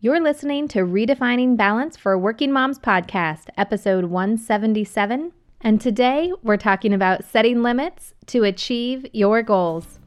You're listening to Redefining Balance for Working Moms podcast, episode 177. And today we're talking about setting limits to achieve your goals.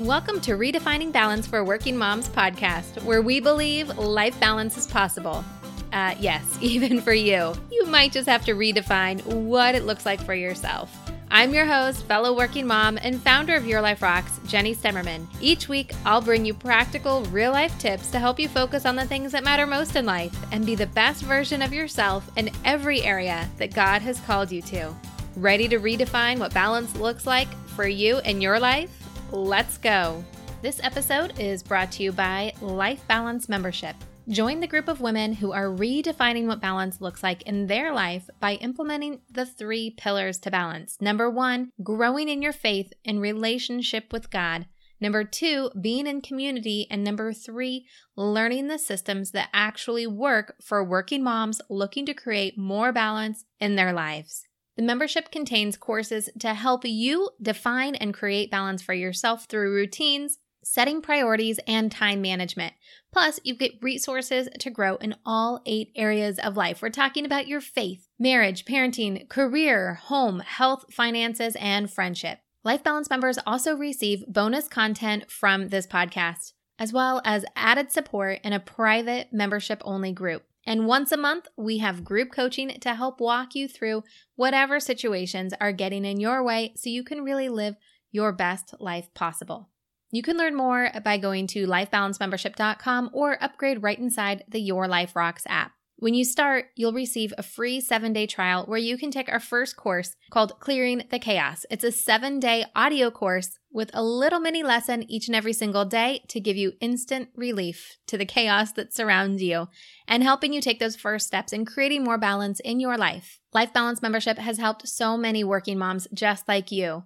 Welcome to Redefining Balance for Working Moms podcast, where we believe life balance is possible. Uh, yes, even for you. You might just have to redefine what it looks like for yourself. I'm your host, fellow working mom, and founder of Your Life Rocks, Jenny Stemmerman. Each week, I'll bring you practical, real life tips to help you focus on the things that matter most in life and be the best version of yourself in every area that God has called you to. Ready to redefine what balance looks like for you and your life? Let's go. This episode is brought to you by Life Balance Membership. Join the group of women who are redefining what balance looks like in their life by implementing the three pillars to balance. Number one, growing in your faith and relationship with God. Number two, being in community. And number three, learning the systems that actually work for working moms looking to create more balance in their lives. The membership contains courses to help you define and create balance for yourself through routines, setting priorities, and time management. Plus, you get resources to grow in all eight areas of life. We're talking about your faith, marriage, parenting, career, home, health, finances, and friendship. Life Balance members also receive bonus content from this podcast, as well as added support in a private membership only group. And once a month, we have group coaching to help walk you through whatever situations are getting in your way so you can really live your best life possible. You can learn more by going to lifebalancemembership.com or upgrade right inside the Your Life Rocks app. When you start, you'll receive a free seven day trial where you can take our first course called Clearing the Chaos. It's a seven day audio course with a little mini lesson each and every single day to give you instant relief to the chaos that surrounds you and helping you take those first steps in creating more balance in your life. Life Balance membership has helped so many working moms just like you.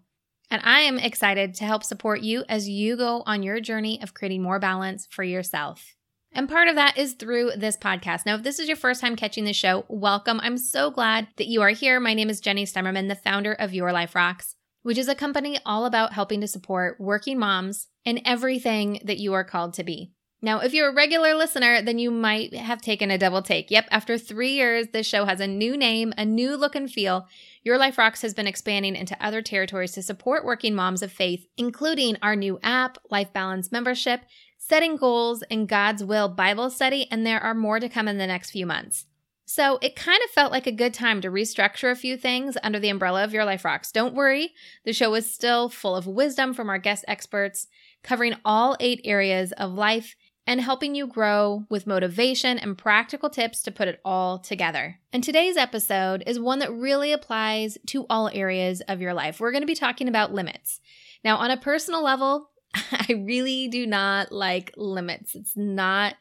And I am excited to help support you as you go on your journey of creating more balance for yourself. And part of that is through this podcast. Now, if this is your first time catching the show, welcome. I'm so glad that you are here. My name is Jenny Stemmerman, the founder of Your Life Rocks, which is a company all about helping to support working moms in everything that you are called to be. Now, if you're a regular listener, then you might have taken a double take. Yep, after three years, this show has a new name, a new look and feel. Your Life Rocks has been expanding into other territories to support working moms of faith, including our new app, Life Balance membership, setting goals, and God's Will Bible study, and there are more to come in the next few months. So it kind of felt like a good time to restructure a few things under the umbrella of Your Life Rocks. Don't worry, the show is still full of wisdom from our guest experts, covering all eight areas of life and helping you grow with motivation and practical tips to put it all together. And today's episode is one that really applies to all areas of your life. We're going to be talking about limits. Now, on a personal level, I really do not like limits. It's not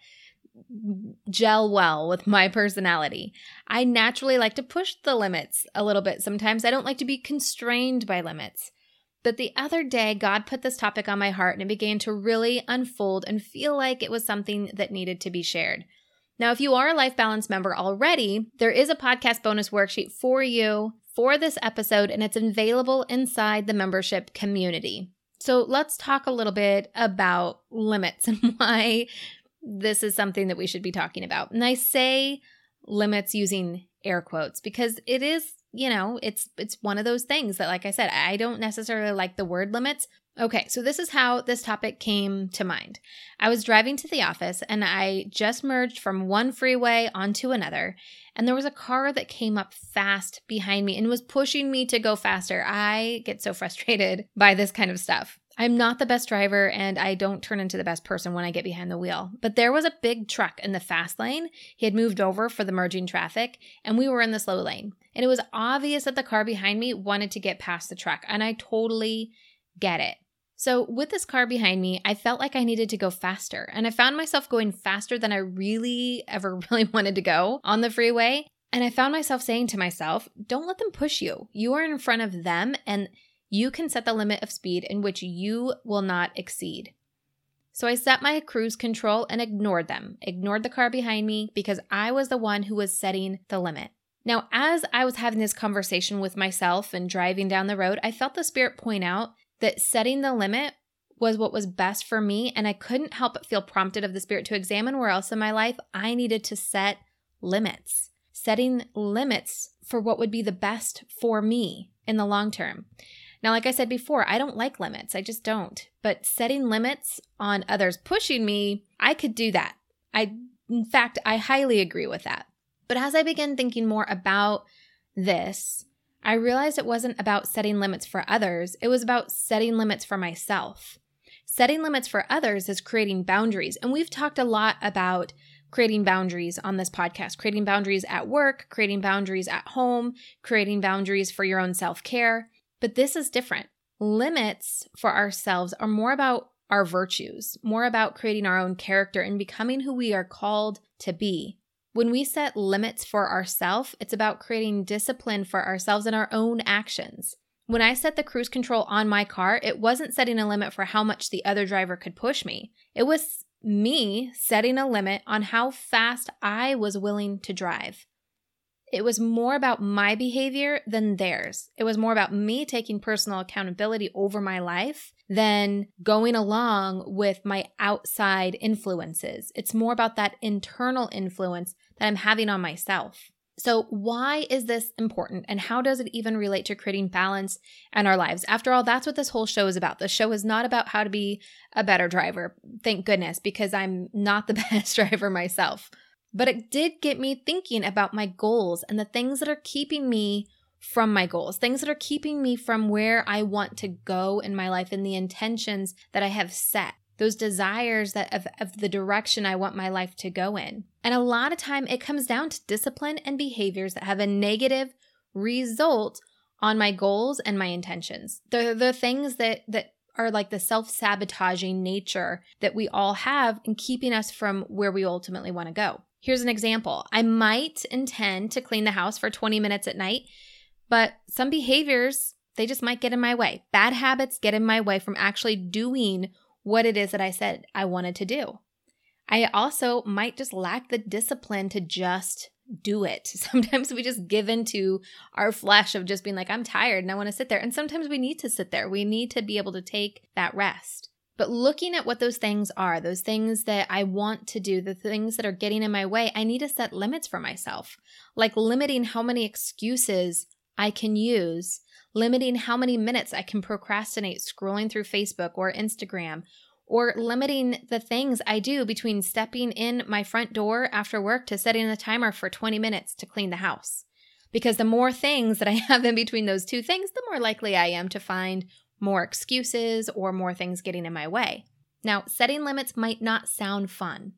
gel well with my personality. I naturally like to push the limits a little bit. Sometimes I don't like to be constrained by limits. But the other day, God put this topic on my heart and it began to really unfold and feel like it was something that needed to be shared. Now, if you are a Life Balance member already, there is a podcast bonus worksheet for you for this episode, and it's available inside the membership community. So let's talk a little bit about limits and why this is something that we should be talking about. And I say limits using air quotes because it is you know, it's it's one of those things that like I said, I don't necessarily like the word limits. Okay, so this is how this topic came to mind. I was driving to the office and I just merged from one freeway onto another, and there was a car that came up fast behind me and was pushing me to go faster. I get so frustrated by this kind of stuff. I'm not the best driver and I don't turn into the best person when I get behind the wheel. But there was a big truck in the fast lane. He had moved over for the merging traffic and we were in the slow lane. And it was obvious that the car behind me wanted to get past the truck and I totally get it. So, with this car behind me, I felt like I needed to go faster, and I found myself going faster than I really ever really wanted to go on the freeway. And I found myself saying to myself, don't let them push you. You are in front of them, and you can set the limit of speed in which you will not exceed. So I set my cruise control and ignored them, ignored the car behind me because I was the one who was setting the limit. Now, as I was having this conversation with myself and driving down the road, I felt the Spirit point out that setting the limit was what was best for me. And I couldn't help but feel prompted of the Spirit to examine where else in my life I needed to set limits, setting limits for what would be the best for me in the long term. Now, like I said before, I don't like limits. I just don't. But setting limits on others pushing me, I could do that. I, in fact, I highly agree with that. But as I began thinking more about this, I realized it wasn't about setting limits for others, it was about setting limits for myself. Setting limits for others is creating boundaries. And we've talked a lot about creating boundaries on this podcast, creating boundaries at work, creating boundaries at home, creating boundaries for your own self care. But this is different. Limits for ourselves are more about our virtues, more about creating our own character and becoming who we are called to be. When we set limits for ourselves, it's about creating discipline for ourselves in our own actions. When I set the cruise control on my car, it wasn't setting a limit for how much the other driver could push me. It was me setting a limit on how fast I was willing to drive. It was more about my behavior than theirs. It was more about me taking personal accountability over my life than going along with my outside influences. It's more about that internal influence that I'm having on myself. So, why is this important and how does it even relate to creating balance in our lives? After all, that's what this whole show is about. The show is not about how to be a better driver, thank goodness, because I'm not the best driver myself. But it did get me thinking about my goals and the things that are keeping me from my goals, things that are keeping me from where I want to go in my life and the intentions that I have set, those desires that of, of the direction I want my life to go in. And a lot of time it comes down to discipline and behaviors that have a negative result on my goals and my intentions. The the things that that are like the self-sabotaging nature that we all have in keeping us from where we ultimately want to go. Here's an example. I might intend to clean the house for 20 minutes at night, but some behaviors, they just might get in my way. Bad habits get in my way from actually doing what it is that I said I wanted to do. I also might just lack the discipline to just do it. Sometimes we just give into our flesh of just being like, I'm tired and I want to sit there. And sometimes we need to sit there. We need to be able to take that rest. But looking at what those things are, those things that I want to do, the things that are getting in my way, I need to set limits for myself, like limiting how many excuses I can use, limiting how many minutes I can procrastinate scrolling through Facebook or Instagram, or limiting the things I do between stepping in my front door after work to setting the timer for 20 minutes to clean the house. Because the more things that I have in between those two things, the more likely I am to find more excuses, or more things getting in my way. Now, setting limits might not sound fun.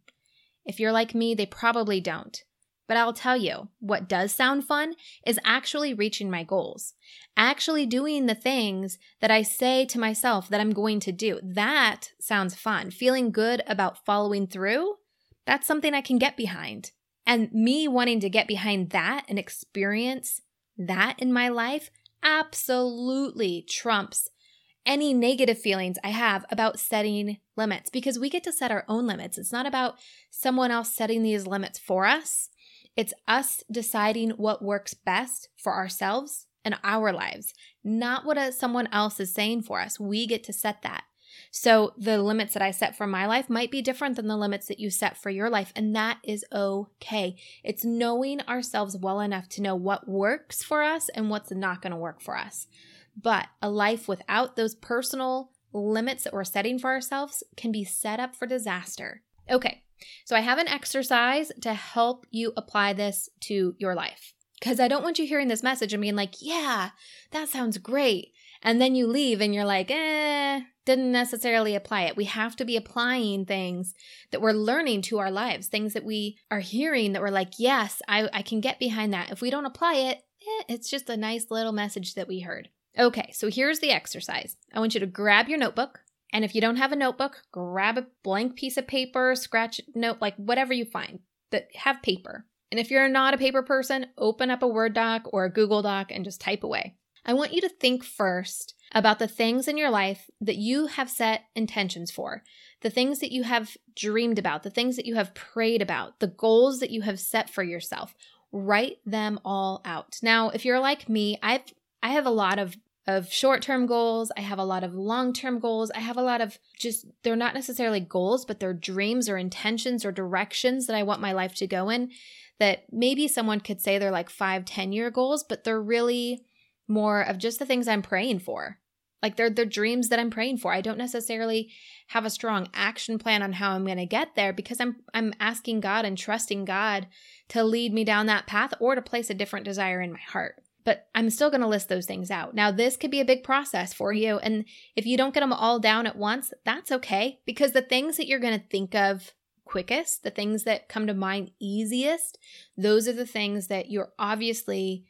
If you're like me, they probably don't. But I'll tell you, what does sound fun is actually reaching my goals, actually doing the things that I say to myself that I'm going to do. That sounds fun. Feeling good about following through, that's something I can get behind. And me wanting to get behind that and experience that in my life absolutely trumps any negative feelings I have about setting limits because we get to set our own limits. It's not about someone else setting these limits for us, it's us deciding what works best for ourselves and our lives, not what a, someone else is saying for us. We get to set that. So the limits that I set for my life might be different than the limits that you set for your life, and that is okay. It's knowing ourselves well enough to know what works for us and what's not going to work for us. But a life without those personal limits that we're setting for ourselves can be set up for disaster. Okay, so I have an exercise to help you apply this to your life. Because I don't want you hearing this message and being like, yeah, that sounds great. And then you leave and you're like, eh, didn't necessarily apply it. We have to be applying things that we're learning to our lives, things that we are hearing that we're like, yes, I, I can get behind that. If we don't apply it, eh, it's just a nice little message that we heard. Okay, so here's the exercise. I want you to grab your notebook. And if you don't have a notebook, grab a blank piece of paper, scratch note, like whatever you find that have paper. And if you're not a paper person, open up a Word doc or a Google Doc and just type away. I want you to think first about the things in your life that you have set intentions for, the things that you have dreamed about, the things that you have prayed about, the goals that you have set for yourself. Write them all out. Now, if you're like me, I've I have a lot of of short term goals. I have a lot of long term goals. I have a lot of just, they're not necessarily goals, but they're dreams or intentions or directions that I want my life to go in. That maybe someone could say they're like five, 10 year goals, but they're really more of just the things I'm praying for. Like they're the dreams that I'm praying for. I don't necessarily have a strong action plan on how I'm going to get there because I'm I'm asking God and trusting God to lead me down that path or to place a different desire in my heart but I'm still going to list those things out. Now, this could be a big process for you. And if you don't get them all down at once, that's okay because the things that you're going to think of quickest, the things that come to mind easiest, those are the things that you're obviously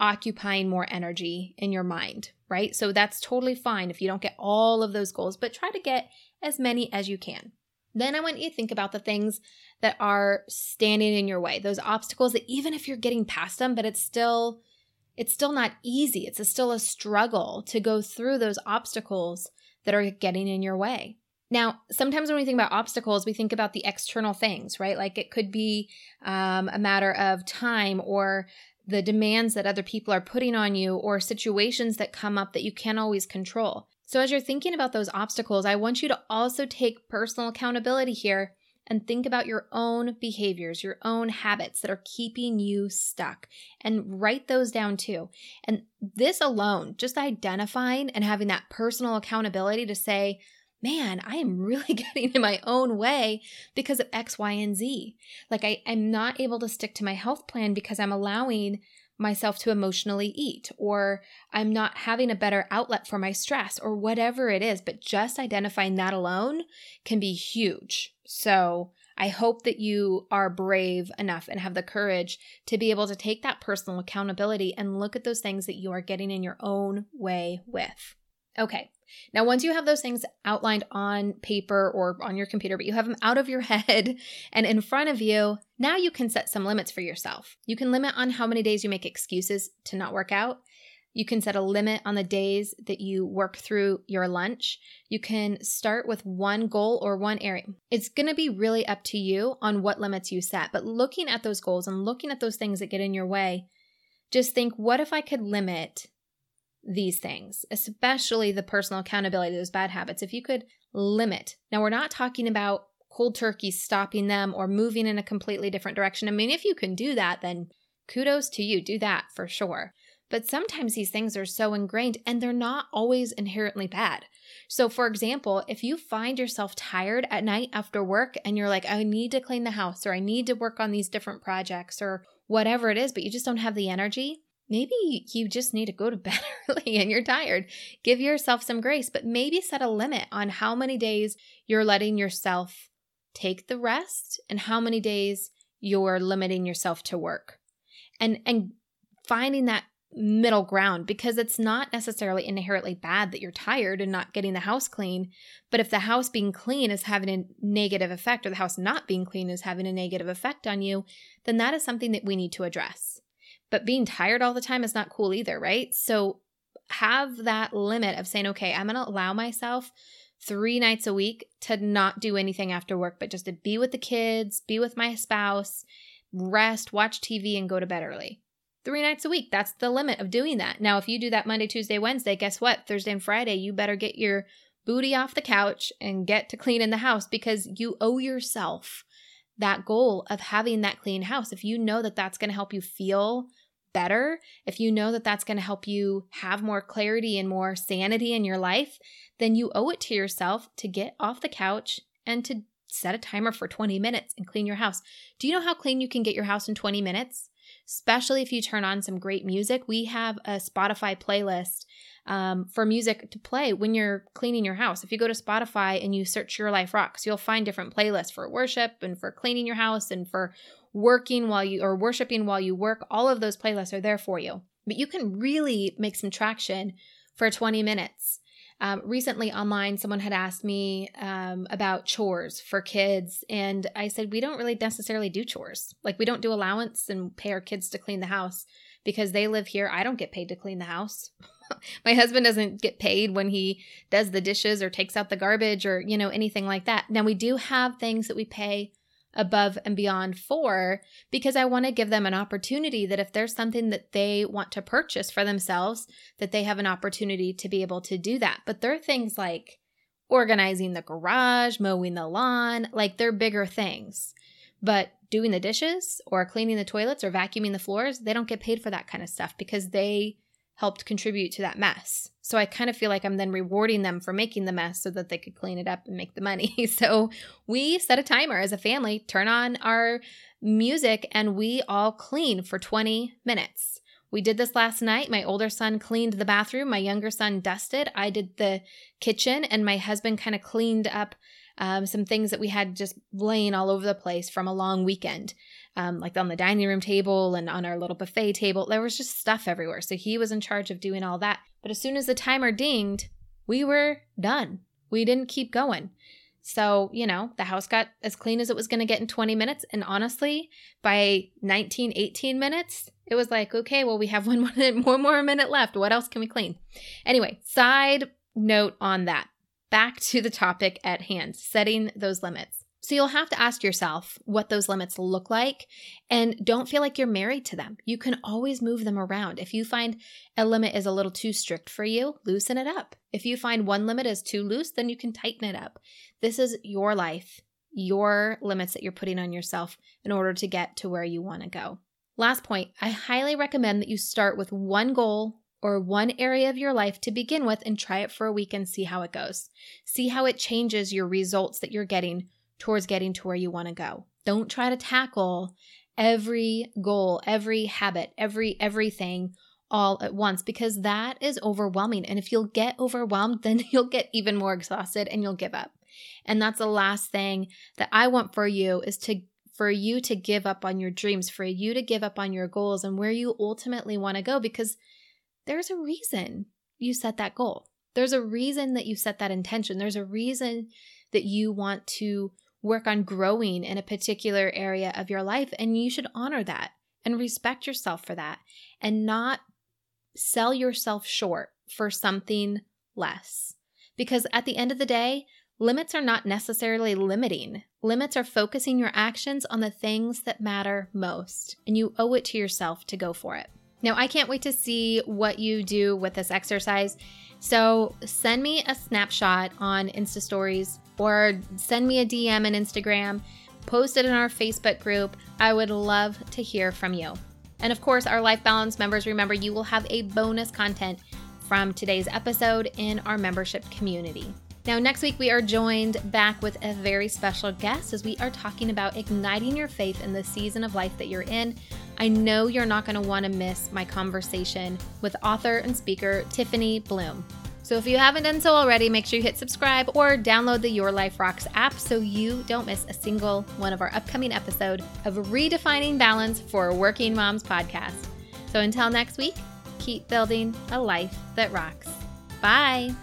occupying more energy in your mind, right? So that's totally fine if you don't get all of those goals, but try to get as many as you can. Then I want you to think about the things that are standing in your way, those obstacles that even if you're getting past them, but it's still it's still not easy. It's a, still a struggle to go through those obstacles that are getting in your way. Now, sometimes when we think about obstacles, we think about the external things, right? Like it could be um, a matter of time or the demands that other people are putting on you or situations that come up that you can't always control. So, as you're thinking about those obstacles, I want you to also take personal accountability here and think about your own behaviors, your own habits that are keeping you stuck, and write those down too. And this alone, just identifying and having that personal accountability to say, man, I am really getting in my own way because of X, Y, and Z. Like I, I'm not able to stick to my health plan because I'm allowing myself to emotionally eat, or I'm not having a better outlet for my stress, or whatever it is. But just identifying that alone can be huge. So I hope that you are brave enough and have the courage to be able to take that personal accountability and look at those things that you are getting in your own way with. Okay. Now, once you have those things outlined on paper or on your computer, but you have them out of your head and in front of you, now you can set some limits for yourself. You can limit on how many days you make excuses to not work out. You can set a limit on the days that you work through your lunch. You can start with one goal or one area. It's going to be really up to you on what limits you set. But looking at those goals and looking at those things that get in your way, just think what if I could limit these things, especially the personal accountability, those bad habits? If you could limit. Now, we're not talking about cold turkey stopping them or moving in a completely different direction. I mean, if you can do that, then kudos to you. Do that for sure. But sometimes these things are so ingrained and they're not always inherently bad. So, for example, if you find yourself tired at night after work and you're like, I need to clean the house or I need to work on these different projects or whatever it is, but you just don't have the energy, maybe you just need to go to bed early and you're tired. Give yourself some grace, but maybe set a limit on how many days you're letting yourself take the rest and how many days you're limiting yourself to work. And and finding that middle ground because it's not necessarily inherently bad that you're tired and not getting the house clean. But if the house being clean is having a negative effect or the house not being clean is having a negative effect on you, then that is something that we need to address. But being tired all the time is not cool either, right? So have that limit of saying, okay, I'm going to allow myself three nights a week to not do anything after work, but just to be with the kids, be with my spouse, rest, watch TV, and go to bed early three nights a week. That's the limit of doing that. Now, if you do that Monday, Tuesday, Wednesday, guess what? Thursday and Friday, you better get your booty off the couch and get to clean in the house because you owe yourself that goal of having that clean house. If you know that that's going to help you feel better, if you know that that's going to help you have more clarity and more sanity in your life, then you owe it to yourself to get off the couch and to set a timer for 20 minutes and clean your house. Do you know how clean you can get your house in 20 minutes? especially if you turn on some great music. We have a Spotify playlist um, for music to play when you're cleaning your house. If you go to Spotify and you search Your Life Rocks, you'll find different playlists for worship and for cleaning your house and for working while you or worshiping while you work. All of those playlists are there for you. But you can really make some traction for 20 minutes. Um, recently online, someone had asked me um, about chores for kids, and I said, We don't really necessarily do chores. Like, we don't do allowance and pay our kids to clean the house because they live here. I don't get paid to clean the house. My husband doesn't get paid when he does the dishes or takes out the garbage or, you know, anything like that. Now, we do have things that we pay above and beyond for because I want to give them an opportunity that if there's something that they want to purchase for themselves, that they have an opportunity to be able to do that. But there are things like organizing the garage, mowing the lawn, like they're bigger things. But doing the dishes or cleaning the toilets or vacuuming the floors, they don't get paid for that kind of stuff because they helped contribute to that mess. So I kind of feel like I'm then rewarding them for making the mess so that they could clean it up and make the money. So we set a timer as a family, turn on our music, and we all clean for 20 minutes. We did this last night. My older son cleaned the bathroom, my younger son dusted. I did the kitchen, and my husband kind of cleaned up um, some things that we had just laying all over the place from a long weekend um, like on the dining room table and on our little buffet table. There was just stuff everywhere. So he was in charge of doing all that. But as soon as the timer dinged, we were done. We didn't keep going. So, you know, the house got as clean as it was going to get in 20 minutes. And honestly, by 19, 18 minutes, it was like, okay, well, we have one more, one more minute left. What else can we clean? Anyway, side note on that. Back to the topic at hand setting those limits. So you'll have to ask yourself what those limits look like and don't feel like you're married to them. You can always move them around. If you find a limit is a little too strict for you, loosen it up. If you find one limit is too loose, then you can tighten it up. This is your life, your limits that you're putting on yourself in order to get to where you want to go. Last point, I highly recommend that you start with one goal or one area of your life to begin with and try it for a week and see how it goes. See how it changes your results that you're getting towards getting to where you want to go. Don't try to tackle every goal, every habit, every everything all at once because that is overwhelming. And if you'll get overwhelmed, then you'll get even more exhausted and you'll give up. And that's the last thing that I want for you is to for you to give up on your dreams, for you to give up on your goals and where you ultimately want to go because there's a reason you set that goal. There's a reason that you set that intention. There's a reason that you want to work on growing in a particular area of your life. And you should honor that and respect yourself for that and not sell yourself short for something less. Because at the end of the day, limits are not necessarily limiting. Limits are focusing your actions on the things that matter most, and you owe it to yourself to go for it. Now, I can't wait to see what you do with this exercise. So, send me a snapshot on Insta Stories or send me a DM on Instagram, post it in our Facebook group. I would love to hear from you. And of course, our Life Balance members, remember you will have a bonus content from today's episode in our membership community. Now, next week, we are joined back with a very special guest as we are talking about igniting your faith in the season of life that you're in. I know you're not going to want to miss my conversation with author and speaker Tiffany Bluhm. So if you haven't done so already, make sure you hit subscribe or download the Your Life Rocks app so you don't miss a single one of our upcoming episode of Redefining Balance for Working Moms podcast. So until next week, keep building a life that rocks. Bye.